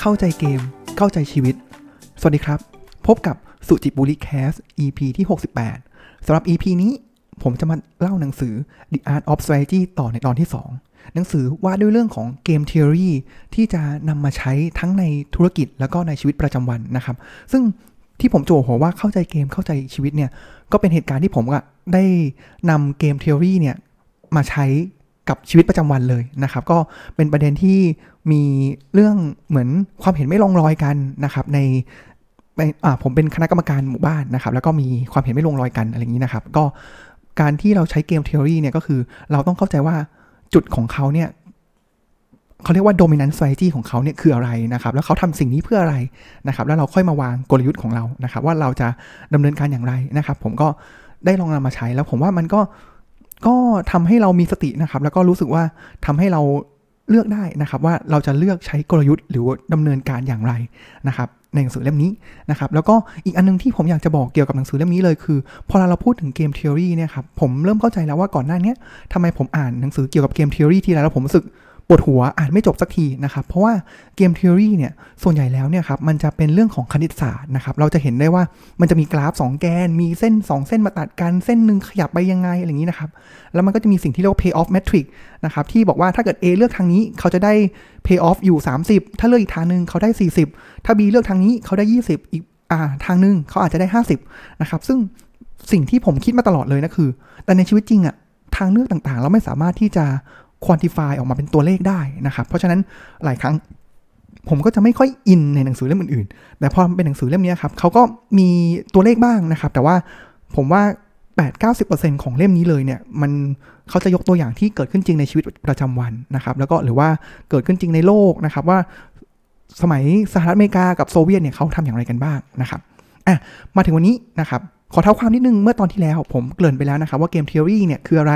เข้าใจเกม เข้าใจชีวิต สวัสดีครับ พบกับสุจิบุริแคส EP ที่ 68 สำหรับ EP นี้ผมจะมาเล่าหนังสือ The Art of Strategy ต่อในตอนที่ 2 หนังสือว่าด้วยเรื่องของเกม Theory ที่จะนำมาใช้ทั้งในธุรกิจแล้วก็ในชีวิตประจำวันนะครับ ซึ่งที่ผมโจหัวว่าเข้าใจเกมเข้าใจชีวิตเนี่ย ก็เป็นเหตุการณ์ที่ผมก็ได้นำเกม Theory เนี่ยมาใช้ กับชีวิตประจำวันเลยนะครับ ก็เป็นประเด็นที่มีเรื่องเหมือนความเห็นไม่ลงรอยกันนะครับ ในผมเป็นคณะกรรมการหมู่บ้านนะครับ แล้วก็มีความเห็นไม่ลงรอยกันอะไรอย่างนี้นะครับ ก็การที่เราใช้เกมเทอรี่เนี่ยก็คือเราต้องเข้าใจว่าจุดของเขาเนี่ยเขาเรียกว่า dominant strategy ของเขาเนี่ยคืออะไรนะครับ แล้วเขาทำสิ่งนี้เพื่ออะไรนะครับ แล้วเราค่อยมาวางกลยุทธ์ของเรานะครับ ว่าเราจะดำเนินการอย่างไรนะครับ ผมก็ได้ลองนำมาใช้แล้วผมว่ามันก็ ก็ทำให้เรามีสตินะครับ แล้วก็รู้สึกว่าทำให้เราเลือกได้นะครับว่าเราจะเลือกใช้กลยุทธ์หรือดำเนินการอย่างไรนะครับในหนังสือเล่มนี้นะครับแล้วก็อีกอันนึงที่ผมอยากจะบอกเกี่ยวกับหนังสือเล่มนี้เลยคือ พอเราพูดถึงเกมทฤษฎีเนี่ยครับผมเริ่มเข้าใจแล้วว่าก่อนหน้านี้ทำไมผมอ่านหนังสือเกี่ยวกับเกมทฤษฎีทีไรแล้วผมรู้สึก ปวดหัวอ่านไม่จบสักทีนะครับ เพราะว่าเกมทฤษฎีเนี่ย ส่วนใหญ่แล้วเนี่ยครับ มันจะเป็นเรื่องของคณิตศาสตร์นะครับ เราจะเห็นได้ว่ามันจะมีกราฟ 2 แกน มีเส้น 2 เส้นมาตัดกัน เส้นหนึ่งขยับไปยังไง อะไรอย่างนี้นะครับ แล้วมันก็จะมีสิ่งที่เรียกว่า pay off metric นะครับ ที่บอกว่าถ้าเกิด A เลือกทางนี้ เขาจะได้ pay off อยู่ 30 ถ้าเลือกอีกทางหนึ่งเขาได้ 40 ถ้า B เลือกทางนี้เขาได้ 20 อีกอ่าทางหนึ่งเขาอาจจะได้ 50นะครับ ซึ่งสิ่งที่ผมคิดมาตลอดเลยนะคือ แต่ในชีวิตจริงอะทางเลือกต่างๆ เราไม่สามารถที่จะ ควอนติฟายออกมาเป็นตัวเลขได้นะครับ เพราะฉะนั้นหลายครั้งผมก็จะไม่ค่อยอินในหนังสือเล่มอื่นๆ แต่พอเป็นหนังสือเล่มนี้ครับเขาก็มีตัวเลขบ้างนะครับ แต่ว่าผมว่า 8-90%ของเล่มนี้เลยเนี่ย มันเขาจะยกตัวอย่างที่เกิดขึ้นจริงในชีวิตประจำวันนะครับ แล้วก็หรือว่าเกิดขึ้นจริงในโลกนะครับว่าสมัยสหรัฐอเมริกากับโซเวียตเนี่ยเขาทำอย่างไรกันบ้างนะครับอะมาถึงวันนี้นะครับ ขอเท้าความนิดนึงเมื่อตอนที่แล้วผมเกริ่นไปแล้วนะครับว่า Game Theory เนี่ยคืออะไร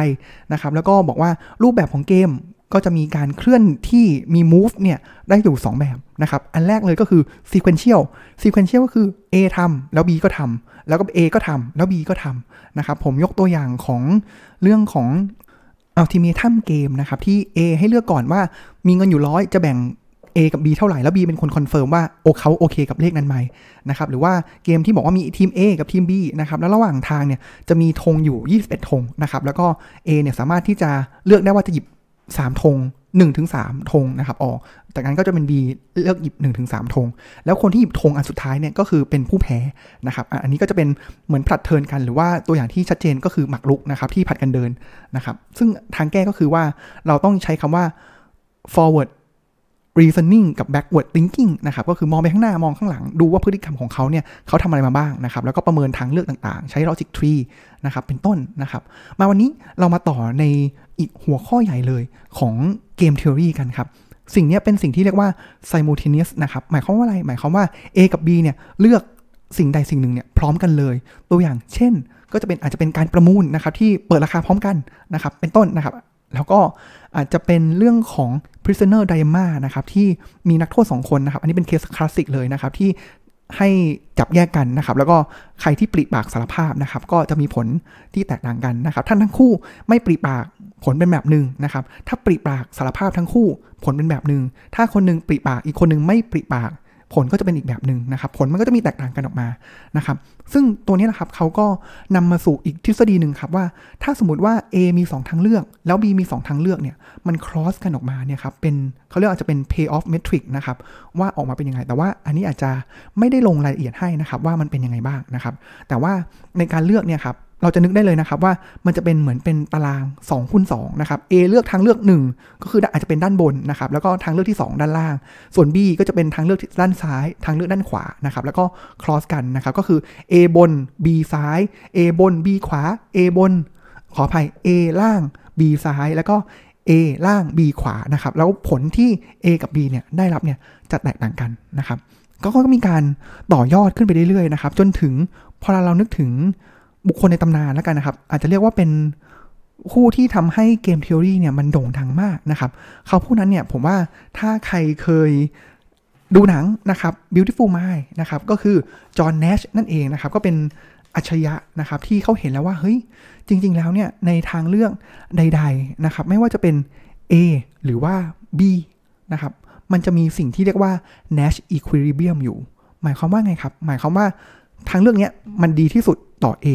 นะครับแล้วก็บอกว่ารูปแบบของเกมก็จะมีการเคลื่อนที่มี move เนี่ยได้อยู่ 2 แบบนะครับ อันแรกเลยก็คือ sequential sequential ก็คือ A ทำแล้ว B ก็ทำแล้วก็ A ก็ทำแล้ว B ก็ทำนะครับ ผมยกตัวอย่างของเรื่องของ ultimatum game นะครับ ที่ A ให้เลือกก่อนว่ามีเงินอยู่ร้อยจะแบ่ง A กับ B เท่าไหร่ แล้ว B เป็นคน confirm ว่าโอเขาโอเคกับเลขนั้นไหมนะครับ หรือว่าเกมที่บอกว่ามีทีม A กับทีม B นะครับ แล้วระหว่างทางเนี่ยจะมีธงอยู่ 21ธงนะครับ แล้วก็ A เนี่ยสามารถที่จะเลือกได้ว่าจะหยิบ3ธง1ถึง3ธงนะครับออก จากนั้นก็จะเป็น B เลือกหยิบ1ถึง3ธง แล้วคนที่หยิบธงอันสุดท้ายเนี่ยก็คือเป็นผู้แพ้นะครับ อันนี้ก็จะเป็นเหมือนผลัดเทินกัน หรือว่าตัวอย่างที่ชัดเจนก็คือหมักลุกนะครับที่ผัดกันเดินนะครับ ซึ่งทางแก้ก็คือว่าเราต้องใช้คำว่า forward reasoning กับ backward thinking นะครับก็คือมองไปข้างหน้ามองข้างหลัง ดูว่าพฤติกรรมของเขาเนี่ยเขาทำอะไรมาบ้างนะครับแล้วก็ประเมินทางเลือกต่างๆ ใช้ logic tree นะครับเป็นต้นนะครับ มาวันนี้เรามาต่อในอีกหัวข้อใหญ่เลยของเกม theory กันครับ สิ่งนี้เป็นสิ่งที่เรียกว่า simultaneous นะครับหมายความว่าอะไร หมายความว่า A กับ B เนี่ยเลือกสิ่งใดสิ่งหนึ่งเนี่ยพร้อมกันเลย ตัวอย่างเช่น ก็จะเป็นอาจจะเป็นการประมูลนะครับที่เปิดราคาพร้อมกันนะครับเป็นต้นนะครับ แล้วก็อาจจะเป็นเรื่องของ prisoner dilemma นะครับที่มีนักโทษ 2 คนนะครับ อันนี้เป็นเคสคลาสสิกเลยนะครับ ที่ให้จับแยกกันนะครับ แล้วก็ใครที่ปริปากสารภาพนะครับ ก็จะมีผลที่แตกต่างกันนะครับท่านทั้งคู่ไม่ปริปากผลเป็นแบบหนึ่งนะครับ ถ้าปริปากสารภาพทั้งคู่ผลเป็นแบบหนึ่งถ้าคนนึงปริปากอีกคนนึงไม่ปริปาก ผลก็จะเป็นอีกแบบหนึ่งนะครับ ผลมันก็จะมีแตกต่างกันออกมานะครับ ซึ่งตัวนี้นะครับเขาก็นำมาสู่อีกทฤษฎีหนึ่งครับว่า ถ้าสมมติว่า A มี 2 ทางเลือก แล้ว B มี 2 ทางเลือกเนี่ยมัน cross กันออกมาเนี่ยครับเป็นเขาเรียกอาจจะเป็น pay off metric นะครับว่าออกมาเป็นยังไง แต่ว่าอันนี้อาจจะไม่ได้ลงรายละเอียดให้นะครับว่ามันเป็นยังไงบ้างนะครับ แต่ว่าในการเลือกเนี่ยครับ เราจะนึกได้เลยนะครับว่ามันจะเป็นเหมือนเป็นตาราง2คูณ2นะครับ A เลือกทางเลือก 1 ก็คืออาจจะเป็นด้านบนนะครับ แล้วก็ทางเลือกที่ 2 ด้านล่าง ส่วน B ก็จะเป็นทางเลือกด้านซ้าย ทางเลือกด้านขวานะครับ แล้วก็ cross กันนะครับ ก็คือ A บน B ซ้าย A บน B ขวา A บน ขออภัย A ล่าง B ซ้าย แล้วก็ A ล่าง B ขวานะครับ แล้วผลที่ A กับ B เนี่ยได้รับเนี่ยจะแตกต่างกันนะครับ ก็ก็มีการต่อยอดขึ้นไปเรื่อยๆนะครับ จนถึงพอเรานึกถึง บุคคลในตำนานแล้วกันนะครับ อาจจะเรียกว่าเป็นคู่ที่ทำให้เกมเทอรี่เนี่ยมันโด่งดังมากนะครับ เขาผู้นั้นเนี่ยผมว่าถ้าใครเคยดูหนังนะครับ Beautiful Mind นะครับ ก็คือจอห์นเนชนั่นเองนะครับ ก็เป็นอัจฉริยะนะครับ ที่เขาเห็นแล้วว่า เฮ้ย จริง ๆ แล้วเนี่ย ในทางเลือกใด ๆ นะครับ ไม่ว่าจะเป็น A หรือว่า B นะครับ มันจะมีสิ่งที่เรียกว่า Nash equilibrium อยู่ หมายความว่าไงครับ หมายความว่าทางเลือกนี้มันดีที่สุด ต่อ A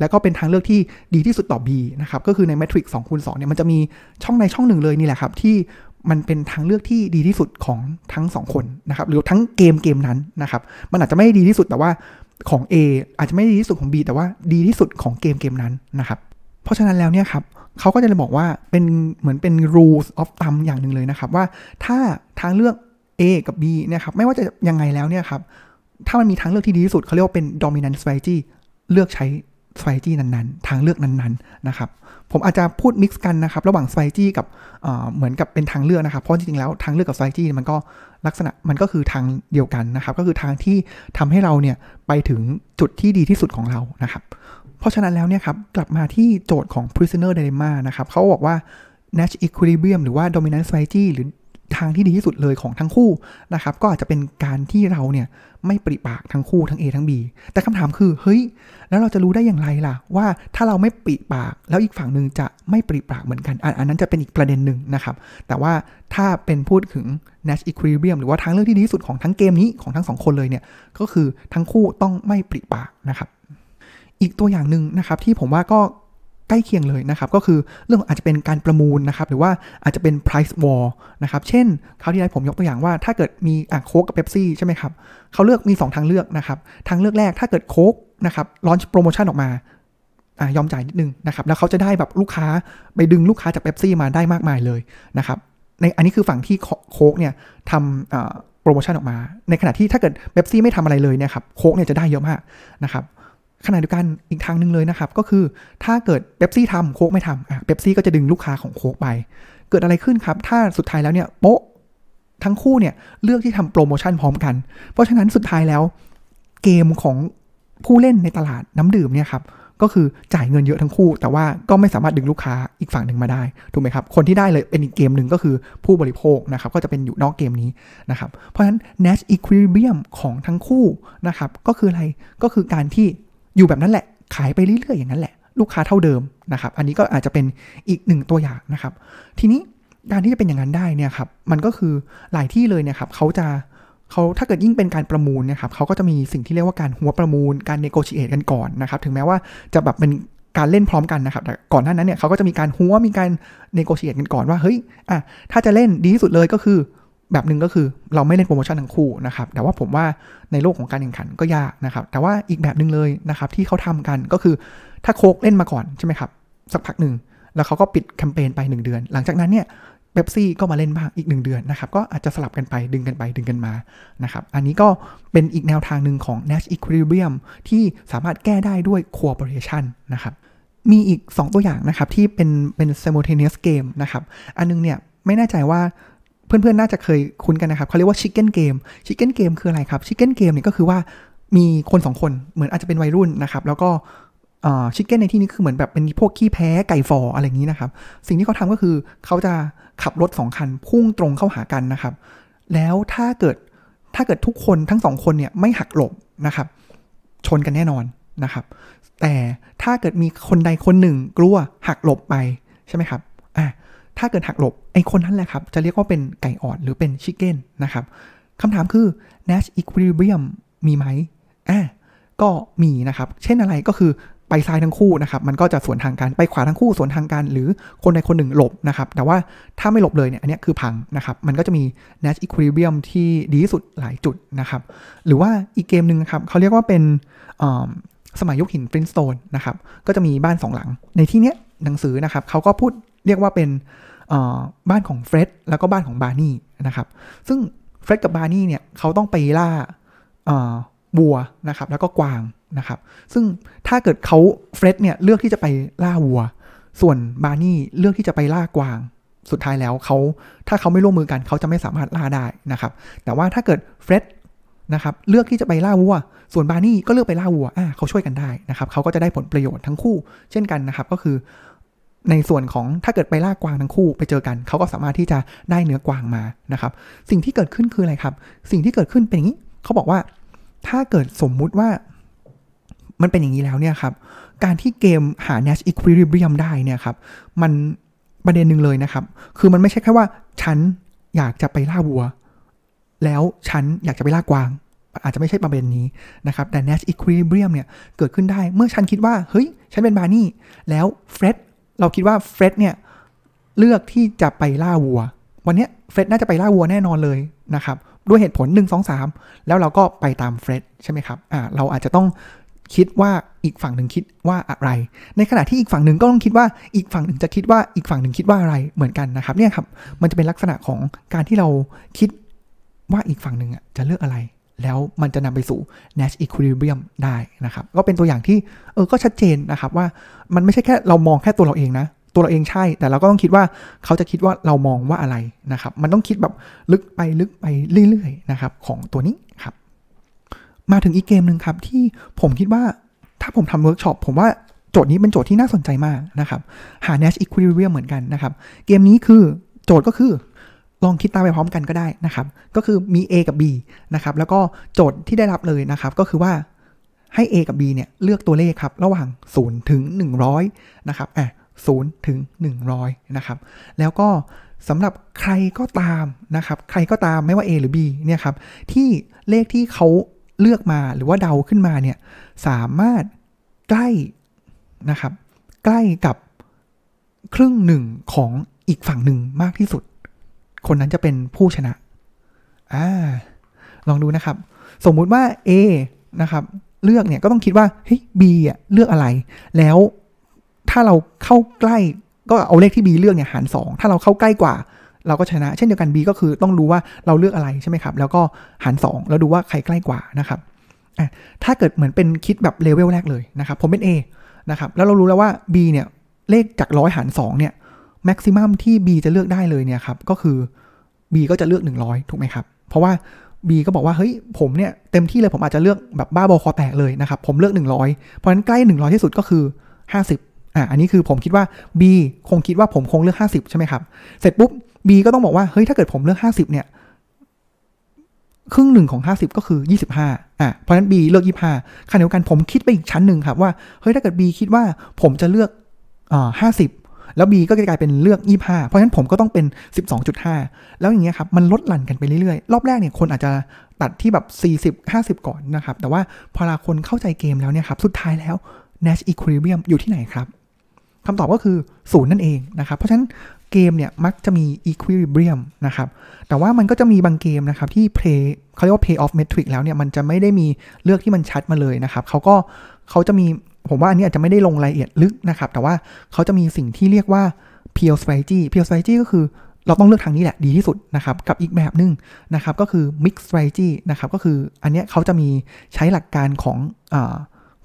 แล้วก็เป็นทางเลือกที่ดีที่สุดต่อ B นะครับ ก็คือใน Matrix 2คูณ2เนี่ยมันจะมีช่องในช่องหนึ่งเลยนี่แหละครับ ที่มันเป็นทางเลือกที่ดีที่สุดของทั้งสองคนนะครับ หรือทั้งเกมเกมนั้นนะครับ มันอาจจะไม่ดีที่สุดแต่ว่าของ A อาจจะไม่ดีที่สุดของ B แต่ว่าดีที่สุดของเกมเกมนั้นนะครับ เพราะฉะนั้นแล้วเนี่ยครับเขาก็จะบอกว่าเป็นเหมือนเป็น rules of thumb อย่างหนึ่งเลยนะครับว่าถ้าทางเลือก A กับ B เนี่ยครับไม่ว่าจะยังไงแล้วเนี่ยครับถ้ามันมีทางเลือกที่ดีที่สุดเขาเรียกว่าเป็น dominant strategy เลือกใช้ strategy นั้นๆ ทางเลือกนั้นๆนะครับ ผมอาจจะพูด mix กันนะครับ ระหว่าง strategy กับเหมือนกับเป็นทางเลือกนะครับ เพราะจริงๆแล้วทางเลือกกับ strategy มันก็ลักษณะมันก็คือทางเดียวกันนะครับ ก็คือทางที่ทำให้เราเนี่ยไปถึงจุดที่ดีที่สุดของเรานะครับ เพราะฉะนั้นแล้วเนี่ยครับกลับมาที่โจทย์ของ prisoner dilemma นะครับเขาบอกว่า Nash equilibrium หรือว่า dominant strategy หรือทางที่ดีที่สุดเลยของทั้งคู่นะครับ ก็อาจจะเป็นการที่เราเนี่ย ไม่ปริปากทั้งคู่ทั้ง A ทั้ง B แต่คำถามคือเฮ้ย แล้วเราจะรู้ได้อย่างไรล่ะ ว่าถ้าเราไม่ปริปากแล้วอีกฝั่งหนึ่งจะไม่ปริปากเหมือนกัน อันนั้นจะเป็นอีกประเด็นหนึ่งนะครับ แต่ว่าถ้าเป็นพูดถึง Nash equilibrium หรือว่าทางเลือกที่ดีที่สุดของทั้งเกมนี้ของทั้งสองคนเลยเนี่ยก็คือทั้งคู่ต้องไม่ปริปากนะครับ อีกตัวอย่างหนึ่งนะครับที่ผมว่าก็ ใกล้เคียงเลยนะครับ ก็คือเรื่องอาจจะเป็นการประมูลนะครับ หรือว่าอาจจะเป็น price war นะครับ เช่นคราวที่แล้วผมยกตัวอย่างว่า ถ้าเกิดมีอะโค้กกับเบปซี่ใช่ไหมครับเขาเลือกมี 2 ทางเลือกนะครับ ทางเลือกแรกถ้าเกิดโค้กนะครับลอนช์โปรโมชั่นออกมาอะยอมจ่ายนิดนึงนะครับ แล้วเขาจะได้แบบลูกค้าไปดึงลูกค้าจากเบปซี่มาได้มากมายเลยนะครับในอันนี้คือฝั่งที่โค้กเนี่ยทำโปรโมชั่นออกมา ในขณะที่ถ้าเกิดเบปซี่ไม่ทำอะไรเลยเนี่ยครับโค้กเนี่ยจะได้เยอะมากนะครับ ขณะเดียวกันอีกทางหนึ่งเลยนะครับ ก็คือถ้าเกิดเบปซี่ทำโค้กไม่ทำอะเบปซี่ก็จะดึงลูกค้าของโค้กไป เกิดอะไรขึ้นครับ ถ้าสุดท้ายแล้วเนี่ยโป๊ะทั้งคู่เนี่ยเลือกที่ทำโปรโมชั่นพร้อมกัน เพราะฉะนั้นสุดท้ายแล้วเกมของผู้เล่นในตลาดน้ำดื่มเนี่ยครับก็คือจ่ายเงินเยอะทั้งคู่ แต่ว่าก็ไม่สามารถดึงลูกค้าอีกฝั่งหนึ่งมาได้ถูกไหมครับ คนที่ได้เลยเป็นอีกเกมหนึ่งก็คือผู้บริโภคนะครับ ก็จะเป็นอยู่นอกเกมนี้นะครับ เพราะฉะนั้น Nash equilibrium ของทั้งคู่นะครับ ก็คืออะไรก็คือการที่ อยู่แบบนั้นแหละ ขายไปเรื่อยๆอย่างนั้นแหละ ลูกค้าเท่าเดิมนะครับ อันนี้ก็อาจจะเป็นอีกหนึ่งตัวอย่างนะครับ ทีนี้การที่จะเป็นอย่างนั้นได้เนี่ยครับ มันก็คือหลายที่เลยเนี่ยครับเขาจะเขาถ้าเกิดยิ่งเป็นการประมูลเนี่ยครับเขาก็จะมีสิ่งที่เรียกว่าการฮั้วประมูล การ negotiate กันก่อนนะครับ ถึงแม้ว่าจะแบบเป็นการเล่นพร้อมกันนะครับ แต่ก่อนหน้านั้นเนี่ยเขาก็จะมีการฮั้วมีการ negotiate กันก่อนว่า เฮ้ย อะ ถ้าจะเล่นดีที่สุดเลยก็คือ แบบหนึ่งก็คือเราไม่เล่นโปรโมชั่นทั้งคู่นะครับ แต่ว่าผมว่าในโลกของการแข่งขันก็ยากนะครับ แต่ว่าอีกแบบหนึ่งเลยนะครับที่เขาทำกันก็คือถ้าโคกเล่นมาก่อนใช่ไหมครับ สักพักหนึ่งแล้วเขาก็ปิดแคมเปญไป 1 เดือน หลังจากนั้นเนี่ยเบปซี่ก็มาเล่นบ้างอีก 1 เดือนนะครับ ก็อาจจะสลับกันไปดึงกันไปดึงกันมานะครับ อันนี้ก็เป็นอีกแนวทางหนึ่งของ Nash Equilibrium ที่สามารถแก้ได้ด้วย Cooperation นะครับ มีอีก 2 ตัวอย่างนะครับที่เป็นเป็น simultaneous game นะครับ อันนึงเนี่ยไม่แน่ใจว่า เพื่อนๆน่าจะเคยคุ้นกันนะครับเขาเรียกว่าชิคเก้นเกมชิคเก้นเกมคืออะไรครับชิคเก้นเกมเนี่ยก็คือว่ามีคนสองคนเหมือนอาจจะเป็นวัยรุ่นนะครับ แล้วก็ชิคเก้นในที่นี้คือเหมือนแบบเป็นพวกขี้แพ้ไก่ฟออะไรอย่างนี้นะครับ สิ่งที่เขาทำก็คือเขาจะขับรถสองคันพุ่งตรงเข้าหากันนะครับ แล้วถ้าเกิดถ้าเกิดทุกคนทั้งสองคนเนี่ยไม่หักหลบนะครับ ชนกันแน่นอนนะครับ แต่ถ้าเกิดมีคนใดคนหนึ่งกลัวหักหลบไปใช่ไหมครับอะ ถ้าเกิดหักหลบไอ้คนนั้นแหละครับ จะเรียกว่าเป็นไก่อ่อนหรือเป็นชิคเก้นนะครับคำถามคือ Nash equilibrium มีไหมอะก็มีนะครับ เช่นอะไรก็คือไปซ้ายทั้งคู่นะครับ มันก็จะสวนทางกันไปขวาทั้งคู่สวนทางกัน หรือคนใดคนหนึ่งหลบนะครับ แต่ว่าถ้าไม่หลบเลยเนี่ย อันนี้คือพังนะครับ มันก็จะมี Nash equilibrium ที่ดีที่สุดหลายจุดนะครับ หรือว่าอีกเกมหนึ่งครับเขาเรียกว่าเป็นสมัยยุคหินฟรินสโตนนะครับ ก็จะมีบ้านสองหลัง ในที่เนี้ยหนังสือนะครับเขาก็พูด เรียกว่าเป็นบ้านของเฟร็ดแล้วก็บ้านของบาร์นี่นะครับ ซึ่งเฟร็ดกับบาร์นี่เนี่ยเขาต้องไปล่าวัวนะครับแล้วก็กวางนะครับ ซึ่งถ้าเกิดเขาเฟร็ดเนี่ยเลือกที่จะไปล่าวัว ส่วนบาร์นี่เลือกที่จะไปล่ากวาง สุดท้ายแล้วเขาถ้าเขาไม่ร่วมมือกันเขาจะไม่สามารถล่าได้นะครับ แต่ว่าถ้าเกิดเฟร็ดนะครับเลือกที่จะไปล่าวัว ส่วนบาร์นี่ก็เลือกไปล่าวัวอ่าเขาช่วยกันได้นะครับเขาก็จะได้ผลประโยชน์ทั้งคู่ เช่นกันนะครับ ก็คือ ในส่วนของถ้าเกิดไปล่ากวางทั้งคู่ไปเจอกัน เขาก็สามารถที่จะได้เนื้อกวางมานะครับ สิ่งที่เกิดขึ้นคืออะไรครับ สิ่งที่เกิดขึ้นเป็นอย่างนี้เขาบอกว่าถ้าเกิดสมมุติว่ามันเป็นอย่างนี้แล้วเนี่ยครับ การที่เกมหา Nash Equilibrium ได้เนี่ยครับ มันประเด็นหนึ่งเลยนะครับ คือมันไม่ใช่แค่ว่าฉันอยากจะไปล่าวัว แล้วฉันอยากจะไปล่ากวาง อาจจะไม่ใช่ประเด็นนี้นะครับ แต่ Nash Equilibrium เนี่ยเกิดขึ้นได้ เมื่อฉันคิดว่า เฮ้ย ฉันเป็นบาร์นี่ แล้วเฟร็ด เราคิดว่าเฟร็ดเนี่ยเลือกที่จะไปล่าวัว วันนี้เฟร็ดน่าจะไปล่าวัวแน่นอนเลยนะครับด้วยเหตุผล 1 2 3 แล้วเราก็ไปตามเฟร็ดใช่ไหมครับอ่าเราอาจจะต้องคิดว่าอีกฝั่งหนึ่งคิดว่าอะไร ในขณะที่อีกฝั่งหนึ่งก็ต้องคิดว่าอีกฝั่งหนึ่งจะคิดว่าอีกฝั่งหนึ่งคิดว่าอะไรเหมือนกันนะครับเนี่ยครับมันจะเป็นลักษณะของการที่เราคิดว่าอีกฝั่งหนึ่งจะเลือกอะไร แล้วมันจะนำไปสู่ Nash Equilibrium ได้นะครับ ก็เป็นตัวอย่างที่เออก็ชัดเจนนะครับว่ามันไม่ใช่แค่เรามองแค่ตัวเราเองนะ ตัวเราเองใช่ แต่เราก็ต้องคิดว่าเขาจะคิดว่าเรามองว่าอะไรนะครับ มันต้องคิดแบบลึกไปลึกไปเรื่อยๆนะครับของตัวนี้ครับ มาถึงอีกเกมหนึ่งครับที่ผมคิดว่าถ้าผมทำเวิร์กช็อปผมว่าโจทย์นี้เป็นโจทย์ที่น่าสนใจมากนะครับ หา Nash Equilibrium เหมือนกันนะครับ เกมนี้คือโจทย์ก็คือ ลองคิดตามไปพร้อมกันก็ได้นะครับ ก็คือมี A กับ B นะครับ แล้วก็โจทย์ที่ได้รับเลยนะครับ ก็คือว่าให้ A กับ B เนี่ยเลือกตัวเลขครับ ระหว่าง 0 ถึง 100 นะครับอะ0ถึง 100 นะครับ แล้วก็สำหรับใครก็ตามนะครับ ใครก็ตามไม่ว่า A หรือ B เนี่ยครับ ที่เลขที่เขาเลือกมาหรือว่าเดาขึ้นมาเนี่ย สามารถใกล้นะครับ ใกล้กับครึ่งหนึ่งของอีกฝั่งหนึ่งมากที่สุด คนนั้นจะเป็นผู้ชนะอ่าลองดูนะครับ สมมุติว่า A นะครับ เลือกเนี่ยก็ต้องคิดว่าเฮ้ย B อะเลือกอะไร แล้วถ้าเราเข้าใกล้ก็เอาเลขที่ B เลือกเนี่ยหาร 2 ถ้าเราเข้าใกล้กว่า เราก็ชนะ เช่นเดียวกัน B ก็คือต้องรู้ว่าเราเลือกอะไรใช่ไหมครับ แล้วก็หาร 2 แล้วดูว่าใครใกล้กว่านะครับถ้าเกิดเหมือนเป็นคิดแบบเลเวลแรกเลยนะครับ ผมเป็น A นะครับ แล้วเรารู้แล้วว่า B เนี่ยเลขจากร้อยหาร2เนี่ย แม็กซิมัมที่ B จะเลือกได้เลยเนี่ยครับก็คือ B ก็จะเลือก 100 ถูกไหมครับ เพราะว่า B ก็บอกว่าเฮ้ยผมเนี่ยเต็มที่เลยผมอาจจะเลือกแบบบ้าบอคอแตกเลยนะครับผมเลือก 100 เพราะฉะนั้นใกล้ 100 ที่สุดก็คือ 50อะอันนี้คือผมคิดว่า B คงคิดว่าผมคงเลือก 50 ใช่ไหมครับ เสร็จปุ๊บ B ก็ต้องบอกว่าเฮ้ยถ้าเกิดผมเลือก 50 เนี่ยครึ่งหนึ่งของ 50 ก็คือ 25อะเพราะฉะนั้น B เลือก 25ขณะเดียวกันผมคิดไปอีกชั้นหนึ่งครับว่าเฮ้ยถ้าเกิด B คิดว่าผมจะเลือกอ่า50 แล้ว B ก็จะกลายเป็นเลือก 25 เพราะฉะนั้นผมก็ต้องเป็น 12.5 แล้วอย่างเงี้ยครับมันลดหลั่นกันไปเรื่อยๆ รอบแรกเนี่ยคนอาจจะตัดที่แบบ 40 50 ก่อนนะครับ แต่ว่าพอลาคนเข้าใจเกมแล้วเนี่ยครับสุดท้ายแล้ว Nash Equilibrium อยู่ที่ไหนครับคำตอบก็คือศูนย์นั่นเองนะครับ เพราะฉะนั้น เกมเนี่ยมักจะมี equilibrium นะครับ แต่ว่ามันก็จะมีบางเกมนะครับที่ play เขาเรียกว่า play off metric แล้วเนี่ยมันจะไม่ได้มีเลือกที่มันชัดมาเลยนะครับเขาก็เขาจะมีผมว่าอันนี้อาจจะไม่ได้ลงรายละเอียดลึกนะครับ แต่ว่าเขาจะมีสิ่งที่เรียกว่า pure strategy pure strategy ก็คือเราต้องเลือกทางนี้แหละดีที่สุดนะครับ กับอีกแบบหนึ่งนะครับก็คือ mix strategy นะครับก็คืออันนี้เขาจะมีใช้หลักการของอ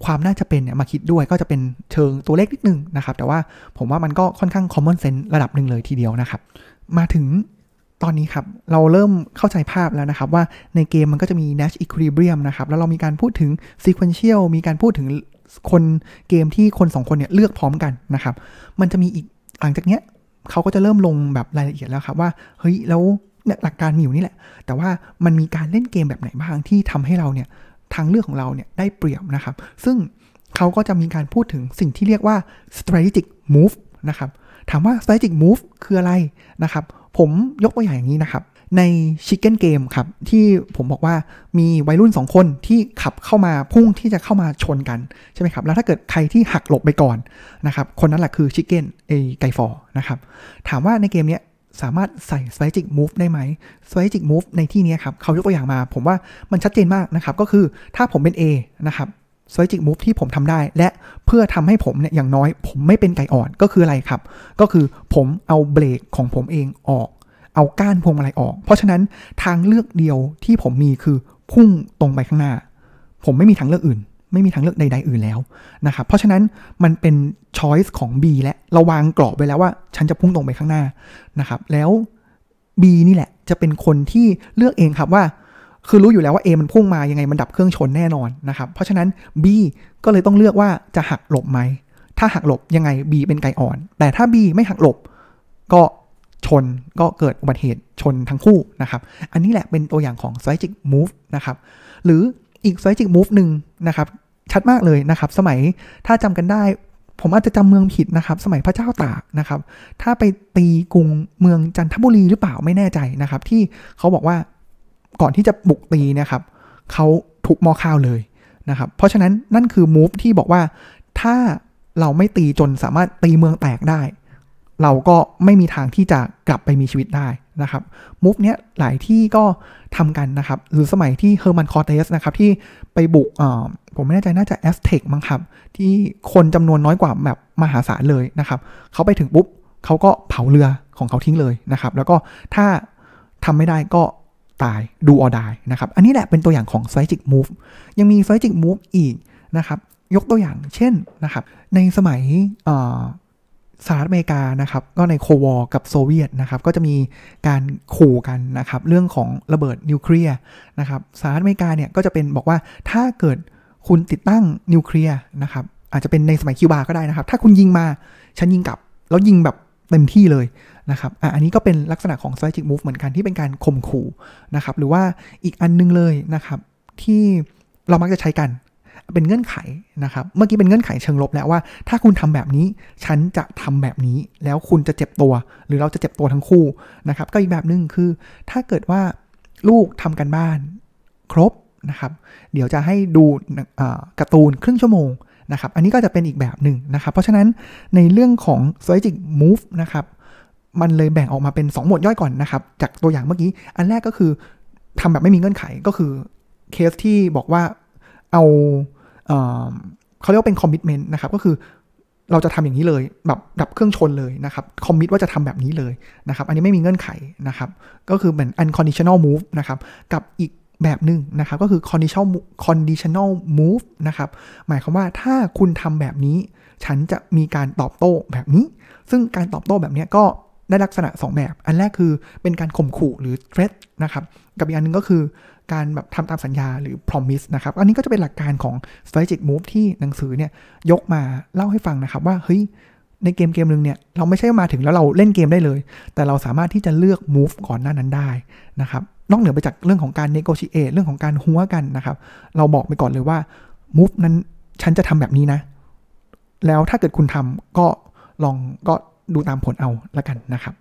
ความน่าจะเป็นเนี่ยมาคิดด้วยก็จะเป็นเชิงตัวเลขนิดนึงนะครับ แต่ว่าผมว่ามันก็ค่อนข้าง common sense ระดับหนึ่งเลยทีเดียวนะครับ มาถึงตอนนี้ครับ เราเริ่มเข้าใจภาพแล้วนะครับ ว่าในเกมมันก็จะมี Nash Equilibrium นะครับ แล้วเรามีการพูดถึง Sequential มีการพูดถึงคนเกมที่คนสองคนเนี่ยเลือกพร้อมกันนะครับ มันจะมีอีกหลังจากเนี้ยเขาก็จะเริ่มลงแบบรายละเอียดแล้วครับว่าเฮ้ยแล้วหลักการมีอยู่นี่แหละ แต่ว่ามันมีการเล่นเกมแบบไหนบ้างที่ทำให้เราเนี่ย ทางเลือกของเราเนี่ยได้เปรียบนะครับ ซึ่งเขาก็จะมีการพูดถึงสิ่งที่เรียกว่า strategic move นะครับ ถามว่า strategic move คืออะไรนะครับ ผมยกตัวอย่างอย่างนี้นะครับ ใน Chicken Game ครับ ที่ผมบอกว่ามีวัยรุ่น 2 คนที่ขับเข้ามาพุ่งที่จะเข้ามาชนกัน ใช่ไหมครับ แล้วถ้าเกิดใครที่หักหลบไปก่อนนะครับ คนนั้นแหละคือ Chicken ไอไก่ฟอนะครับ ถามว่าในเกมนี้ สามารถใส่ strategic move ได้ไหม strategic move ในที่นี้ครับเขายกตัวอย่างมา ผมว่ามันชัดเจนมากนะครับ ก็คือถ้าผมเป็น A นะครับ strategic move ที่ผมทำได้ และเพื่อทำให้ผมเนี่ยอย่างน้อย ผมไม่เป็นไก่อ่อนก็คืออะไรครับ ก็คือผมเอาเบรกของผมเองออก เอาก้านพวงมาลัยออก เพราะฉะนั้นทางเลือกเดียวที่ผมมีคือพุ่งตรงไปข้างหน้า ผมไม่มีทางเลือกอื่น ไม่มีทางเลือกใดๆอื่นแล้วนะครับเพราะฉะนั้นมันเป็นช้อยส์ของ B และเราวางกรอบไว้แล้วว่า ฉันจะพุ่งตรงไปข้างหน้านะครับ แล้ว B นี่แหละจะเป็นคนที่เลือกเองครับว่า คือรู้อยู่แล้วว่า A มันพุ่งมายังไงมันดับเครื่องชนแน่นอนนะครับ เพราะฉะนั้น B ก็เลยต้องเลือกว่าจะหักหลบไหมถ้าหักหลบยังไง B เป็นไก่อ่อน แต่ถ้า B ไม่หักหลบก็ชนก็เกิดอุบัติเหตุชนทั้งคู่นะครับ อันนี้แหละเป็นตัวอย่างของ strategic move นะครับ หรืออีก strategic move หนึ่งนะครับ ชัดมากเลยนะครับ สมัยถ้าจำกันได้ ผมอาจจะจำเมืองผิดนะครับ สมัยพระเจ้าตากนะครับ ถ้าไปตีกรุงเมืองจันทบุรีหรือเปล่าไม่แน่ใจนะครับ ที่เขาบอกว่าก่อนที่จะบุกตีนะครับเขาทุบหม้อข้าวเลยนะครับ เพราะฉะนั้นนั่นคือ move ที่บอกว่าถ้าเราไม่ตีจนสามารถตีเมืองแตกได้ เราก็ไม่มีทางที่จะกลับไปมีชีวิตได้นะครับ move เนี้ยหลายที่ก็ทำกันนะครับ หรือสมัยที่เฮอร์มันคอร์เตสนะครับ ที่ไปบุก ผมไม่แน่ใจน่าจะแอสเทคมั้งครับ ที่คนจำนวนน้อยกว่าแบบมหาศาลเลยนะครับเขาไปถึงปุ๊บเขาก็เผาเรือของเขาทิ้งเลยนะครับ แล้วก็ถ้าทำไม่ได้ก็ตายดูออดายนะครับ อันนี้แหละเป็นตัวอย่างของ strategic move ยังมี strategic move อีกนะครับ ยกตัวอย่างเช่นนะครับ ในสมัยสหรัฐอเมริกานะครับ ก็ในโควอกับโซเวียตนะครับ ก็จะมีการขู่กันนะครับ เรื่องของระเบิดนิวเคลียร์นะครับสหรัฐอเมริกาเนี่ยก็จะเป็นบอกว่าถ้าเกิด คุณติดตั้งนิวเคลียร์นะครับอาจจะเป็นในสมัยคิวบาก็ได้นะครับ ถ้าคุณยิงมาฉันยิงกลับ แล้วยิงแบบเต็มที่เลยนะครับออันนี้ก็เป็นลักษณะของ strategic move เหมือนกันที่เป็นการข่มขู่นะครับหรือว่าอีกอันนึงเลยนะครับที่เรามักจะใช้กันเป็นเงื่อนไขนะครับ เมื่อกี้เป็นเงื่อนไขเชิงลบแล้วว่า ถ้าคุณทำแบบนี้ ฉันจะทำแบบนี้ แล้วคุณจะเจ็บตัว หรือเราจะเจ็บตัวทั้งคู่นะครับ ก็อีกแบบหนึ่งคือ ถ้าเกิดว่าลูกทำกันบ้าน ครบ นะครับ เดี๋ยวจะให้ดูการ์ตูนครึ่งชั่วโมงนะครับ อันนี้ก็จะเป็นอีกแบบหนึ่งนะครับ เพราะฉะนั้นในเรื่องของ strategic move นะครับ มันเลยแบ่งออกมาเป็น 2 หมวดย่อยก่อนนะครับ จากตัวอย่างเมื่อกี้ อันแรกก็คือทำแบบไม่มีเงื่อนไขก็คือเคสที่บอกว่าเอาเขาเรียกว่าเป็นคอมมิชเมนต์นะครับ ก็คือเราจะทำอย่างนี้เลยแบบดับเครื่องชนเลยนะครับคอมมิตว่าจะทำแบบนี้เลยนะครับ อันนี้ไม่มีเงื่อนไขนะครับ ก็คือเหมือน unconditional move นะครับ กับอีก แบบหนึ่งนะครับก็คือ conditional conditional move นะครับหมายความว่าถ้าคุณทำแบบนี้ ฉันจะมีการตอบโต้แบบนี้ ซึ่งการตอบโต้แบบนี้ก็ได้ลักษณะ 2 แบบ อันแรกคือเป็นการข่มขู่หรือ threat นะครับกับอีกอันนึงก็คือการแบบทำตามสัญญาหรือ promise นะครับ อันนี้ก็จะเป็นหลักการของ strategic move ที่หนังสือเนี่ยยกมาเล่าให้ฟังนะครับว่าเฮ้ยในเกมเกมหนึ่งเนี่ยเราไม่ใช่มาถึงแล้วเราเล่นเกมได้เลย แต่เราสามารถที่จะเลือก move ก่อนหน้านั้นได้นะครับ นอกเหนือไปจากเรื่องของการ negotiate เรื่องของการหัวกันนะครับ เราบอกไปก่อนเลยว่า move นั้นฉันจะทำแบบนี้นะ แล้วถ้าเกิดคุณทำก็ลองก็ดูตามผลเอาละกันนะครับ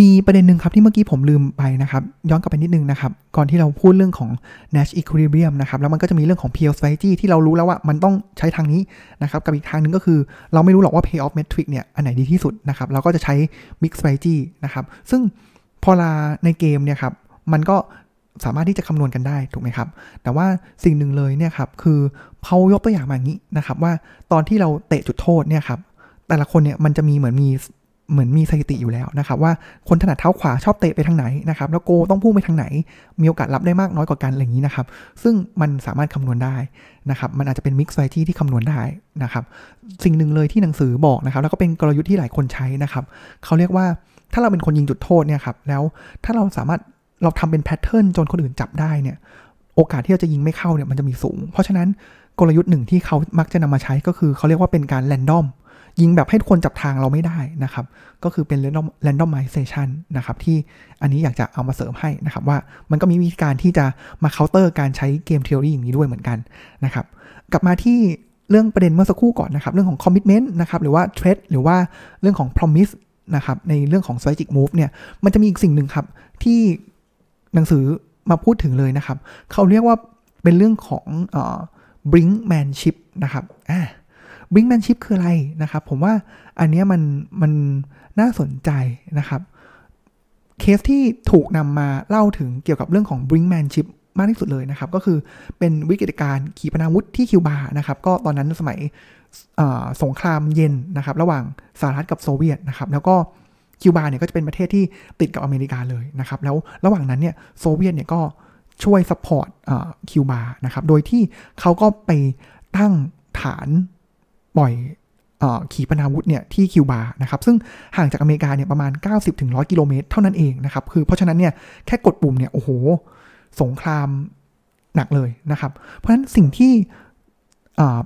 มีประเด็นหนึ่งครับที่เมื่อกี้ผมลืมไปนะครับ ย้อนกลับไปนิดนึงนะครับ ก่อนที่เราพูดเรื่องของ Nash equilibrium นะครับ แล้วมันก็จะมีเรื่องของ p l strategy ที่เรารู้แล้วว่ามันต้องใช้ทางนี้นะครับ กับอีกทางหนึ่งก็คือ เราไม่รู้หรอกว่า payoff metric เนี่ยอันไหนดีที่สุดนะครับ เราก็จะใช้ mix strategy นะครับ ซึ่งพอลาในเกมเนี่ยครับ มันก็สามารถที่จะคำนวณกันได้ถูกไหมครับ แต่ว่าสิ่งหนึ่งเลยเนี่ยครับคือเขายกตัวอย่างมาอย่างนี้นะครับ ว่าตอนที่เราเตะจุดโทษเนี่ยครับแต่ละคนเนี่ยมันจะมีเหมือนมีเหมือนมีสถิติอยู่แล้วนะครับว่าคนถนัดเท้าขวาชอบเตะไปทางไหนนะครับแล้วโกต้องพุ่งไปทางไหน มีโอกาสรับได้มากน้อยกว่ากันอะไรอย่างนี้นะครับ ซึ่งมันสามารถคำนวณได้นะครับมันอาจจะเป็นมิกซ์ไซที่ที่คำนวณได้นะครับ สิ่งหนึ่งเลยที่หนังสือบอกนะครับ แล้วก็เป็นกลยุทธ์ที่หลายคนใช้นะครับเขาเรียกว่าถ้าเราเป็นคนยิงจุดโทษเนี่ยครับแล้วถ้าเราสามารถ เราทำเป็นแพทเทิร์นจนคนอื่นจับได้เนี่ย โอกาสที่เราจะยิงไม่เข้าเนี่ยมันจะมีสูง เพราะฉะนั้นกลยุทธ์หนึ่งที่เขามักจะนำมาใช้ก็คือเขาเรียกว่าเป็นการแรนดอมยิงแบบให้คนจับทางเราไม่ได้นะครับ ก็คือเป็น random randomization นะครับ ที่อันนี้อยากจะเอามาเสริมให้นะครับ ว่ามันก็มีวิธีการที่จะมาเคาน์เตอร์การใช้เกมเทอรี่อย่างนี้ด้วยเหมือนกันนะครับ กลับมาที่เรื่องประเด็นเมื่อสักครู่ก่อนนะครับ เรื่องของ commitment นะครับ หรือว่า threat หรือว่าเรื่องของ promise นะครับ ในเรื่องของ strategic move เนี่ย มันจะมีอีกสิ่งหนึ่งครับ ที่ หนังสือมาพูดถึงเลยนะครับ เขาเรียกว่าเป็นเรื่องของ brinkmanship นะครับอ่า brinkmanship คืออะไรนะครับ ผมว่าอันนี้มันมันน่าสนใจนะครับ เคสที่ถูกนำมาเล่าถึงเกี่ยวกับเรื่องของ brinkmanship มากที่สุดเลยนะครับ ก็คือเป็นวิกฤตการณ์ขีปนาวุธที่คิวบานะครับ ก็ตอนนั้นสมัยสงครามเย็นนะครับ ระหว่างสหรัฐกับโซเวียตนะครับ แล้วก็ คิวบาเนี่ยก็จะเป็นประเทศที่ติดกับอเมริกาเลยนะครับแล้วระหว่างนั้นเนี่ยโซเวียตเนี่ยก็ช่วย support คิวบานะครับโดยที่เขาก็ไปตั้งฐานปล่อยขีปนาวุธเนี่ยที่คิวบานะครับซึ่งห่างจากอเมริกาเนี่ยประมาณ 90-100 กิโลเมตรเท่านั้นเองนะครับคือเพราะฉะนั้นเนี่ยแค่กดปุ่มเนี่ยโอ้โหสงครามหนักเลยนะครับ เพราะฉะนั้นสิ่งที่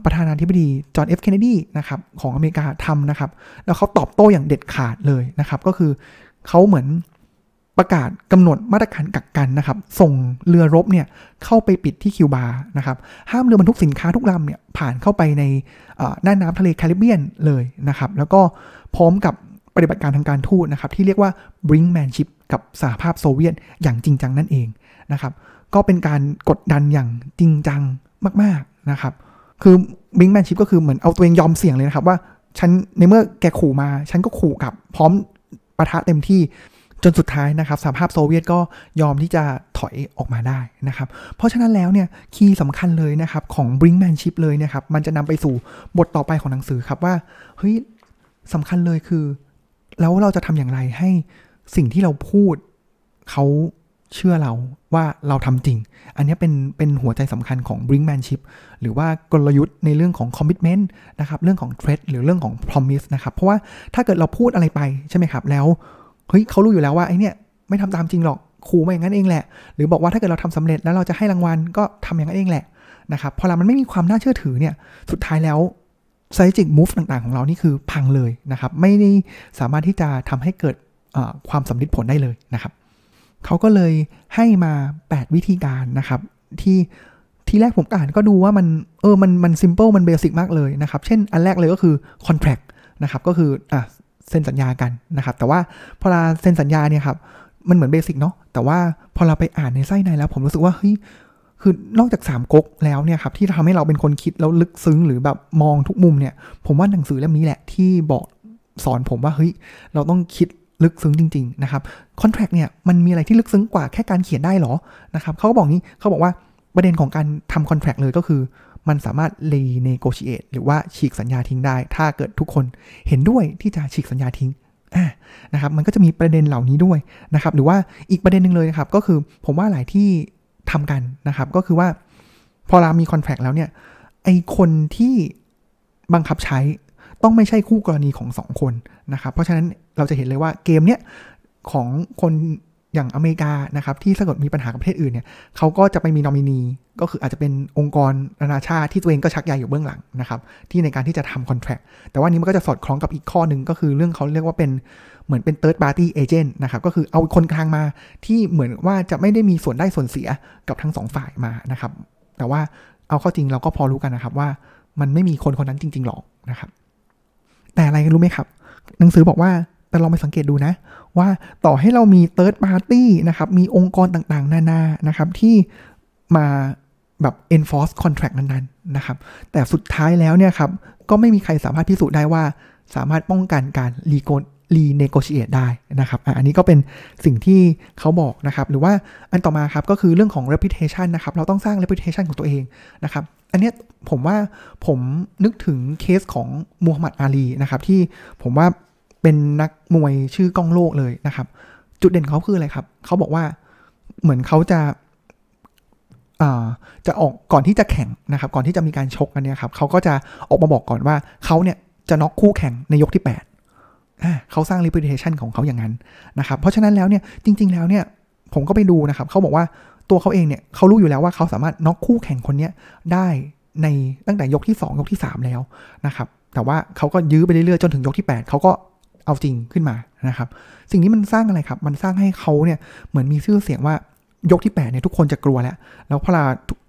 ประธานาธิบดีจอห์นเอฟเคนเนดีนะครับของอเมริกาทำนะครับ แล้วเขาตอบโต้อย่างเด็ดขาดเลยนะครับ ก็คือเขาเหมือนประกาศกำหนดมาตรการกักกันนะครับ ส่งเรือรบเนี่ยเข้าไปปิดที่คิวบานะครับ ห้ามเรือบรรทุกสินค้าทุกลำเนี่ยผ่านเข้าไปในน่านน้ำทะเลแคริบเบียนเลยนะครับ แล้วก็พร้อมกับปฏิบัติการทางการทูตนะครับ ที่เรียกว่า brinkmanship กับสหภาพโซเวียตอย่างจริงจังนั่นเองนะครับ ก็เป็นการกดดันอย่างจริงจังมาก ๆนะครับ คือบิงแมนชิพก็คือเหมือนเอาตัวเองยอมเสี่ยงเลยนะครับว่าฉันในเมื่อแกขู่มา ฉันก็ขู่กลับพร้อมปะทะเต็มที่จนสุดท้ายนะครับสหภาพโซเวียตก็ยอมที่จะถอยออกมาได้นะครับ เพราะฉะนั้นแล้วเนี่ยคีย์สำคัญเลยนะครับของ Brinkmanship เลยนะครับมันจะนำไปสู่บทต่อไปของหนังสือครับว่าเฮ้ยสำคัญเลยคือ แล้วเราจะทำอย่างไรให้สิ่งที่เราพูดเขา เชื่อเราว่าเราทำจริง อันนี้เป็นเป็นหัวใจสำคัญของ Brinkmanship หรือว่ากลยุทธ์ในเรื่องของ commitment นะครับ เรื่องของ threat หรือเรื่องของ promise นะครับ เพราะว่าถ้าเกิดเราพูดอะไรไปใช่ไหมครับ แล้วเฮ้ยเขารู้อยู่แล้วว่าไอ้นี่ไม่ทำตามจริงหรอกขู่มาอย่างนั้นเองแหละ หรือบอกว่าถ้าเกิดเราทำสำเร็จแล้วเราจะให้รางวัลก็ทำอย่างนั้นเองแหละนะครับพอเรามันไม่มีความน่าเชื่อถือเนี่ยสุดท้ายแล้ว strategic move ต่างๆ ของเรานี่คือพังเลยนะครับ ไม่ได้สามารถที่จะทำให้เกิดความสำลิดผลได้เลยนะครับ เขาก็เลยให้มา 8 วิธีการนะครับ ที่ที่แรกผมอ่านก็ดูว่ามันเออมันมัน simple มัน basic มากเลยนะครับ เช่นอันแรกเลยก็คือ contract นะครับก็คืออะเซ็นสัญญากันนะครับ แต่ว่าพอเราเซ็นสัญญาเนี่ยครับมันเหมือน basic เนาะแต่ว่าพอเราไปอ่านในไส้ในแล้ว ผมรู้สึกว่าเฮ้ยคือนอกจาก3ก๊กแล้วเนี่ยครับที่ทำให้เราเป็นคนคิดแล้วลึกซึ้งหรือแบบมองทุกมุมเนี่ย ผมว่าหนังสือเล่มนี้แหละที่บอกสอนผมว่าเฮ้ยเราต้องคิด ลึกซึ้งจริงๆนะครับ contract เนี่ยมันมีอะไรที่ลึกซึ้งกว่าแค่การเขียนได้หรอนะครับเขาก็บอกนี้เขาบอกว่าประเด็นของการทำ contract เลยก็คือ มันสามารถ renegotiate หรือว่าฉีกสัญญาทิ้งได้ ถ้าเกิดทุกคนเห็นด้วยที่จะฉีกสัญญาทิ้งนะครับมันก็จะมีประเด็นเหล่านี้ด้วยนะครับหรือว่าอีกประเด็นหนึ่งเลยนะครับก็คือผมว่าหลายที่ทำกันนะครับก็คือว่าพอเรามี contract แล้วเนี่ยไอคนที่บังคับใช้ต้องไม่ใช่คู่กรณีของสองคนนะครับเพราะฉะนั้น เราจะเห็นเลยว่าเกมเนี้ยของคนอย่างอเมริกานะครับที่ถ้าเกิดมีปัญหากับประเทศอื่นเนี่ยเขาก็จะไปมีนอมินี ก็คืออาจจะเป็นองค์กรนานาชาติที่ตัวเองก็ชักใยอยู่เบื้องหลังนะครับที่ในการที่จะทำคอนแท็กแต่ว่านี้มันก็จะสอดคล้องกับอีกข้อหนึ่งก็คือเรื่องเขาเรียกว่าเป็นเหมือนเป็น third party agent นะครับก็คือเอาคนกลางมาที่เหมือนว่าจะไม่ได้มีส่วนได้ส่วนเสียกับทั้งสองฝ่ายมานะครับแต่ว่าเอาเข้าจริงเราก็พอรู้กันนะครับว่ามันไม่มีคนคนนั้นจริง ๆ หรอกนะครับแต่อะไรรู้ไหมครับ หนังสือบอกว่า แต่ลองไปสังเกตดูนะ ว่าต่อให้เรามี third party นะครับ มีองค์กรต่างๆ นานานะครับ ที่มาแบบ enforce contract นั้นๆนะครับ แต่สุดท้ายแล้วเนี่ยครับ ก็ไม่มีใครสามารถพิสูจน์ได้ว่าสามารถป้องกันการ re- renegotiate ได้นะครับอันนี้ก็เป็นสิ่งที่เขาบอกนะครับ หรือว่าอันต่อมาครับก็คือเรื่องของ reputation นะครับ เราต้องสร้าง reputation ของตัวเองนะครับ อันนี้ผมว่าผมนึกถึงเคสของมูฮัมหมัดอาลีนะครับ ที่ผมว่า เป็นนักมวยชื่อกล้องโลกเลยนะครับ จุดเด่นเขาคืออะไรครับ เขาบอกว่าเหมือนเขาจะจะออกก่อนที่จะแข่งนะครับ ก่อนที่จะมีการชกกันเนี่ยครับเขาก็จะออกมาบอกก่อนว่าเขาเนี่ยจะน็อกคู่แข่งในยกที่ 8 เขาสร้าง reputation ของเขาอย่างนั้นนะครับ เพราะฉะนั้นแล้วเนี่ยจริง ๆ แล้วเนี่ยผมก็ไปดูนะครับเขาบอกว่าตัวเขาเองเนี่ยเขารู้อยู่แล้วว่าเขาสามารถน็อกคู่แข่งคนนี้ได้ในตั้งแต่ยกที่ 2 ยกที่ 3 แล้วนะครับ แต่ว่าเขาก็ยื้อไปเรื่อยๆจนถึงยกที่ 8เขาก็ เอาจริงขึ้นมานะครับ สิ่งนี้มันสร้างอะไรครับ มันสร้างให้เขาเนี่ยเหมือนมีชื่อเสียงว่ายกที่8เนี่ยทุกคนจะกลัวแล้ว แล้วพอเรา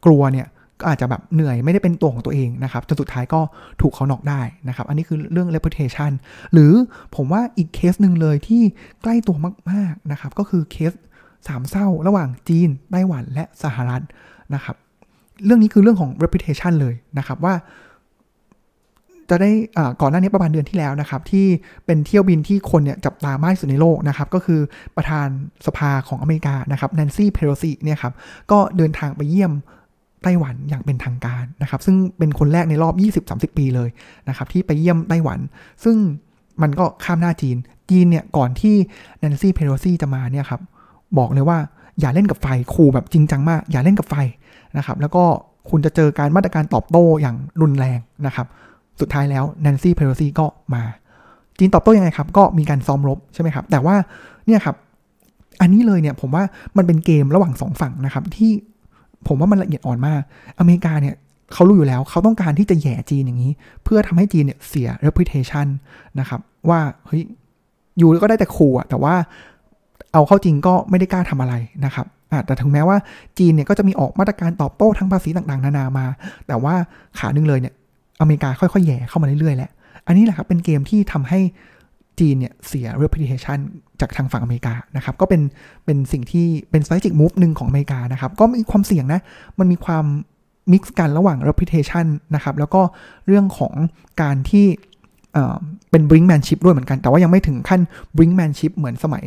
กลัวเนี่ยก็อาจจะแบบเหนื่อยไม่ได้เป็นตัวของตัวเองนะครับจนสุดท้ายก็ถูกเขานอกได้นะครับ อันนี้คือเรื่อง reputation หรือผมว่าอีกเคสหนึ่งเลยที่ใกล้ตัวมากๆนะครับ ก็คือเคสสามเศร้าระหว่างจีนไต้หวันและสหรัฐนะครับ เรื่องนี้คือเรื่องของ reputation เลยนะครับว่า จะได้ก่อนหน้านี้ประมาณเดือนที่แล้วนะครับ ที่เป็นเที่ยวบินที่คนเนี่ยจับตามากที่สุดในโลกนะครับ ก็คือประธานสภาของอเมริกานะครับแนนซี่เพโลซีเนี่ยครับก็เดินทางไปเยี่ยมไต้หวันอย่างเป็นทางการนะครับ ซึ่งเป็นคนแรกในรอบ 20-30 ปีเลยนะครับ ที่ไปเยี่ยมไต้หวัน ซึ่งมันก็ข้ามหน้าจีน จีนเนี่ยก่อนที่แนนซี่เพโลซีจะมาเนี่ยครับบอกเลยว่าอย่าเล่นกับไฟขู่แบบจริงจังมาก อย่าเล่นกับไฟนะครับ แล้วก็คุณจะเจอการมาตรการตอบโต้อย่างรุนแรงนะครับ สุดท้ายแล้วแนนซี่เพโลซีก็มาจีนตอบโต้ยังไงครับ ก็มีการซ้อมรบใช่ไหมครับ แต่ว่าเนี่ยครับ อันนี้เลยเนี่ยผมว่ามันเป็นเกมระหว่างสองฝั่งนะครับ ที่ผมว่ามันละเอียดอ่อนมาก อเมริกาเนี่ยเขารู้อยู่แล้วเขาต้องการที่จะแย่จีนอย่างนี้ เพื่อทำให้จีนเนี่ยเสีย reputation นะครับ ว่าเฮ้ยอยู่ก็ได้แต่ขู่อะแต่ว่าเอาเข้าจริงก็ไม่ได้กล้าทำอะไรนะครับแต่ถึงแม้ว่าจีนเนี่ยก็จะมีออกมาตรการตอบโต้ทั้งภาษีต่างๆ นานามา แต่ว่าขาหนึ่งเลยเนี่ย อเมริกาค่อยๆแย่เข้ามาเรื่อยๆแหละ อันนี้แหละครับเป็นเกมที่ทำให้จีนเนี่ยเสีย reputation จากทางฝั่งอเมริกานะครับ ก็เป็นเป็นสิ่งที่เป็น strategic move หนึ่งของอเมริกานะครับ ก็มีความเสี่ยงนะ มันมีความมิกซ์กันระหว่าง reputation นะครับ แล้วก็เรื่องของการที่เป็น brinkmanship ด้วยเหมือนกัน แต่ว่ายังไม่ถึงขั้น brinkmanship เหมือนสมัย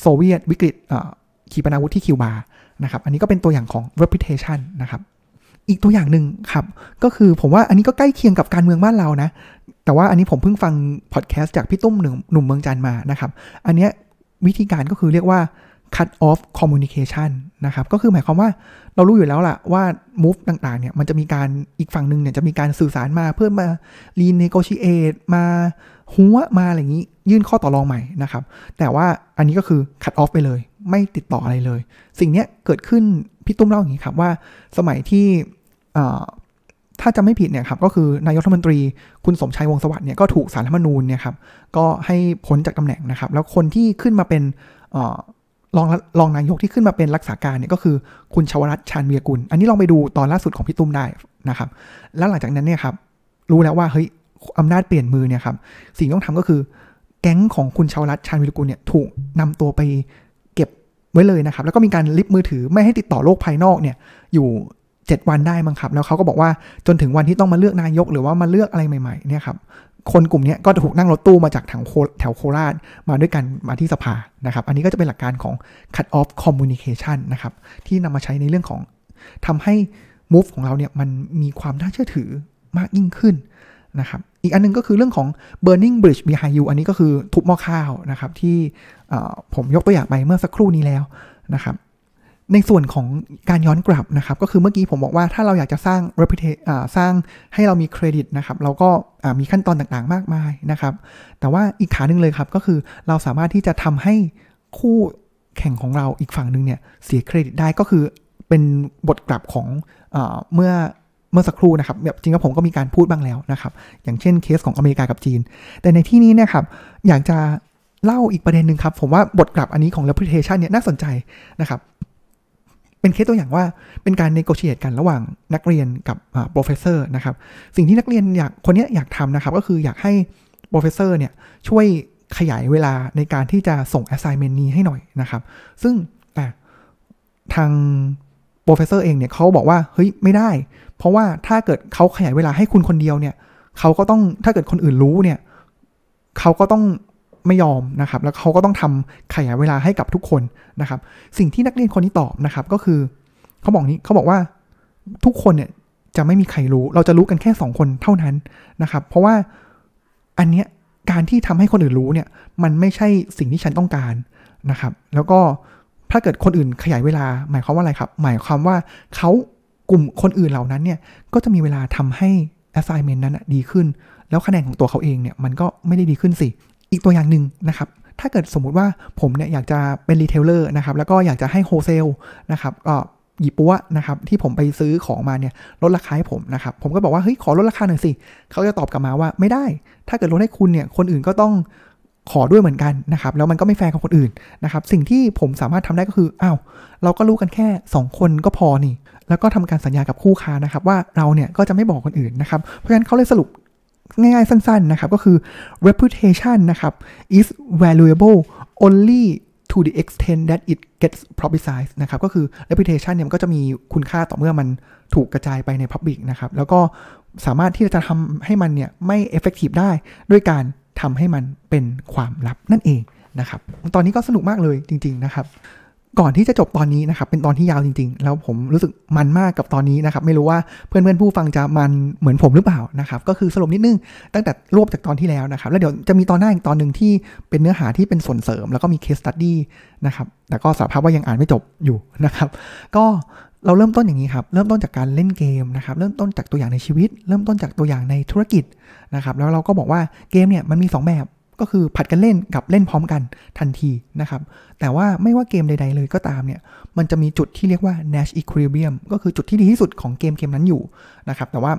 โซเวียตวิกฤตขีปนาวุธที่คิวบานะครับ อันนี้ก็เป็นตัวอย่างของ reputation นะครับ อีกตัวอย่างหนึ่งครับ ก็คือผมว่าอันนี้ก็ใกล้เคียงกับการเมืองบ้านเรานะ แต่ว่าอันนี้ผมเพิ่งฟังพอดแคสต์จากพี่ตุ้มหนึ่งหนุ่มเมืองจันมานะครับ อันนี้วิธีการก็คือเรียกว่า cut off communication นะครับ ก็คือหมายความว่าเรารู้อยู่แล้วล่ะว่า move ต่างๆเนี่ยมันจะมีการอีกฝั่งหนึ่งเนี่ยจะมีการสื่อสารมาเพื่อมา renegotiate มาหัวมาอะไรอย่างนี้ ยื่นข้อต่อรองใหม่นะครับ แต่ว่าอันนี้ก็คือ cut off ไปเลย ไม่ติดต่ออะไรเลย สิ่งนี้เกิดขึ้นพี่ตุ้มเล่าอย่างนี้ครับว่าสมัยที่ ถ้าจะไม่ผิดเนี่ยครับก็คือนายกรัฐมนตรีคุณสมชัยวงสวัสดิ์เนี่ยก็ถูกสารรัฐมนูญเนี่ยครับก็ให้พ้นจากตำแหน่งนะครับ แล้วคนที่ขึ้นมาเป็นรองรองนายกที่ขึ้นมาเป็นรักษาการเนี่ยก็คือคุณชวรัตชาญเวียกุล อันนี้ลองไปดูตอนล่าสุดของพี่ตุ้มได้นะครับ แล้วหลังจากนั้นเนี่ยครับรู้แล้วว่าเฮ้ยอำนาจเปลี่ยนมือเนี่ยครับสิ่งต้องทำก็คือแก๊งของคุณชวรัตชาญเวียกุลเนี่ยถูกนำตัวไปเก็บไว้เลยนะครับ แล้วก็มีการลิฟต์มือถือไม่ให้ติดต่อโลกภายนอกเนี่ยอยู่ 7 วันได้มั้งครับ แล้วเขาก็บอกว่าจนถึงวันที่ต้องมาเลือกนายก หรือว่ามาเลือกอะไรใหม่ ๆ เนี่ยครับคนกลุ่มนี้ก็ถูกนั่งรถตู้มาจากแถวแถวโคราชมาด้วยกันมาที่สภานะครับ อันนี้ก็จะเป็นหลักการของ cut off communication นะครับ ที่นำมาใช้ในเรื่องของทำให้ move ของเราเนี่ยมันมีความน่าเชื่อถือมากยิ่งขึ้นนะครับ อีกอันนึงก็คือเรื่องของ burning bridge behind you อันนี้ก็คือทุบหม้อข้าวนะครับ ที่ผมยกตัวอย่างไปเมื่อสักครู่นี้แล้วนะครับ ในส่วนของการย้อนกลับนะครับ ก็คือเมื่อกี้ผมบอกว่าถ้าเราอยากจะสร้าง reputation สร้างให้เรามีเครดิตนะครับ เราก็มีขั้นตอนต่างๆ มากมายนะครับ แต่ว่าอีกขาหนึ่งเลยครับ ก็คือเราสามารถที่จะทำให้คู่แข่งของเราอีกฝั่งหนึ่งเนี่ยเสียเครดิตได้ก็คือเป็นบทกลับของเอเมื่อเมื่อสักครู่นะครับแบบจริงๆผมก็มีการพูดบ้างแล้วนะครับ อย่างเช่นเคสของอเมริกากับจีน แต่ในที่นี้นะครับ อยากจะเล่าอีกประเด็นหนึ่งครับ ผมว่าบทกลับอันนี้ของ reputation เนี่ยน่าสนใจนะครับ เป็นเคสตัวอย่างว่าเป็นการ negotiate กันระหว่างนักเรียนกับ professor นะครับ สิ่งที่นักเรียนอยากคนนี้อยากทำนะครับ ก็คืออยากให้professor เนี่ยช่วยขยายเวลาในการที่จะส่ง assignment นี้ให้หน่อยนะครับ ซึ่งทาง professor เองเนี่ยเขาบอกว่าเฮ้ยไม่ได้ เพราะว่าถ้าเกิดเขาขยายเวลาให้คุณคนเดียวเนี่ยเขาก็ต้องถ้าเกิดคนอื่นรู้เนี่ยเขาก็ต้อง ไม่ยอมนะครับ แล้วเขาก็ต้องทำขยายเวลาให้กับทุกคนนะครับ สิ่งที่นักเรียนคนนี้ตอบนะครับ ก็คือเขาบอกนี้เขาบอกว่าทุกคนเนี่ยจะไม่มีใครรู้ เราจะรู้กันแค่สองคนเท่านั้นนะครับ เพราะว่าอันเนี้ยการที่ทำให้คนอื่นรู้เนี่ยมันไม่ใช่สิ่งที่ฉันต้องการนะครับ แล้วก็ถ้าเกิดคนอื่นขยายเวลา หมายความว่าอะไรครับ หมายความว่าเขากลุ่มคนอื่นเหล่านั้นเนี่ยก็จะมีเวลาทำให้ assignment นั้นดีขึ้น แล้วคะแนนของตัวเขาเองเนี่ยมันก็ไม่ได้ดีขึ้นสิ อีกตัวอย่างหนึ่งนะครับ ถ้าเกิดสมมุติว่าผมเนี่ยอยากจะเป็น retailer นะครับ แล้วก็อยากจะให้ wholesaleนะครับก็หยิบปัวนะครับที่ผมไปซื้อของมาเนี่ยลดราคาให้ผมนะครับ ผมก็บอกว่าเฮ้ยขอลดราคาหน่อยสิเขาจะตอบกลับมาว่าไม่ได้ ถ้าเกิดลดให้คุณเนี่ยคนอื่นก็ต้องขอด้วยเหมือนกันนะครับ แล้วมันก็ไม่แฟร์กับคนอื่นนะครับ สิ่งที่ผมสามารถทำได้ก็คืออ้าวเราก็รู้กันแค่ 2 คนก็พอนี่ แล้วก็ทำการสัญญากับคู่ค้านะครับ ว่าเราเนี่ยก็จะไม่บอกคนอื่นนะครับ เพราะฉะนั้นเขาเลยสรุป ง่ายๆ สั้นๆ นะครับ ก็คือ reputation นะครับ is valuable only to the extent that it gets publicized นะครับ ก็คือ reputation เนี่ยมันก็จะมีคุณค่าต่อเมื่อมันถูกกระจายไปใน public นะครับ แล้วก็สามารถที่จะทำให้มันเนี่ยไม่ effective ได้ด้วยการทำให้มันเป็นความลับนั่นเองนะครับ ตอนนี้ก็สนุกมากเลยจริง ๆ นะครับ ก่อนที่จะจบตอนนี้นะครับเป็นตอนที่ยาวจริงๆ แล้วผมรู้สึกมันมากกับตอนนี้นะครับไม่รู้ว่าเพื่อนๆผู้ฟังจะมันเหมือนผมหรือเปล่านะครับก็คือสรุปนิดนึงตั้งแต่รวบจากตอนที่แล้วนะครับแล้วเดี๋ยวจะมีตอนหน้าอีกตอนหนึ่งที่เป็นเนื้อหาที่เป็นส่วนเสริม แล้วก็มี case study นะครับแต่ก็สารภาพว่ายังอ่านไม่จบอยู่นะครับก็เราเริ่มต้นอย่างนี้ครับ เริ่มต้นจากการเล่นเกมนะครับ เริ่มต้นจากตัวอย่างในชีวิต เริ่มต้นจากตัวอย่างในธุรกิจนะครับ แล้วเราก็บอกว่าเกมเนี่ยมันมี 2 แบบ ก็คือผัดกันเล่นกับเล่นพร้อมกันทันทีนะครับ แต่ว่าไม่ว่าเกมใด ๆ เลยก็ตามเนี่ย มันจะมีจุดที่เรียกว่า Nash Equilibrium ก็คือจุดที่ดีที่สุดของเกมเกมนั้นอยู่นะครับ แต่ว่า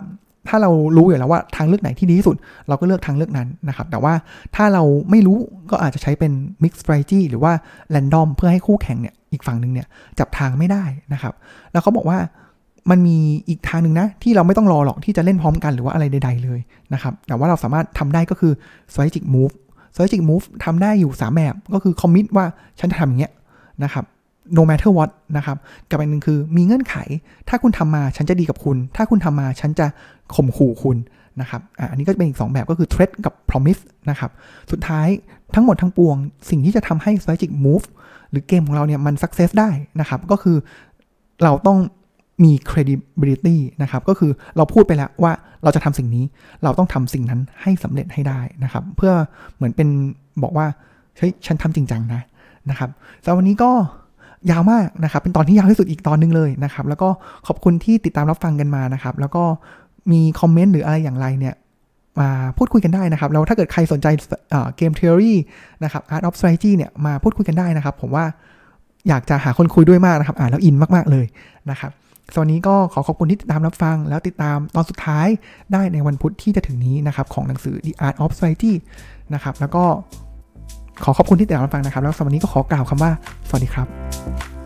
ถ้าเรารู้อยู่แล้วว่าทางเลือกไหนที่ดีที่สุด เราก็เลือกทางเลือกนั้นนะครับ แต่ว่าถ้าเราไม่รู้ก็อาจจะใช้เป็น Mix Strategy หรือว่า Random เพื่อให้คู่แข่งเนี่ยอีกฝั่งหนึ่งเนี่ยจับทางไม่ได้นะครับ แล้วเขาบอกว่ามันมีอีกทางหนึ่งนะ ที่เราไม่ต้องรอหรอกที่จะเล่นพร้อมกันหรือว่าอะไรใด ๆ เลยนะครับ แต่ว่าเราสามารถทำได้ก็คือ strategic move strategic move ทำได้อยู่ 3 แบบ ก็คือ commit ว่าฉันจะทำอย่างเงี้ยนะครับ no matter what นะครับ กับอันหนึ่งคือมีเงื่อนไข ถ้าคุณทำมาฉันจะดีกับคุณ ถ้าคุณทำมาฉันจะข่มขู่คุณนะครับออันนี้ก็จะเป็นอีก 2 แบบก็คือ threat กับ promise นะครับ สุดท้ายทั้งหมดทั้งปวง สิ่งที่จะทำให้ strategic move หรือเกมของเราเนี่ยมัน success ได้นะครับ ก็คือเราต้อง มี credibility นะครับ ก็คือเราพูดไปแล้วว่าเราจะทำสิ่งนี้ เราต้องทำสิ่งนั้นให้สำเร็จให้ได้นะครับ เพื่อเหมือนเป็นบอกว่าเฮ้ยฉันทำจริงจังนะนะครับสำหรับวันนี้ก็ยาวมากนะครับ เป็นตอนที่ยาวที่สุดอีกตอนหนึงเลยนะครับ แล้วก็ขอบคุณที่ติดตามรับฟังกันมานะครับ แล้วก็มีคอมเมนต์หรืออะไรอย่างไรเนี่ยมาพูดคุยกันได้นะครับ แล้วถ้าเกิดใครสนใจเกม theory นะครับ art of strategy เนี่ยมาพูดคุยกันได้นะครับ ผมว่าอยากจะหาคนคุยด้วยมากนะครับ อ่านแล้วอินมาก ๆ เลยนะครับ ตอนนี้ก็ขอขอบคุณที่ติดตามรับฟัง แล้วติดตามตอนสุดท้ายได้ในวันพุธที่จะถึงนี้นะครับ ของหนังสือ The Art of Society นะครับ แล้วก็ขอขอบคุณที่ติดตามรับฟังนะครับ แล้วสำหรับวันนี้ก็ขอกล่าวคำว่า สวัสดีครับ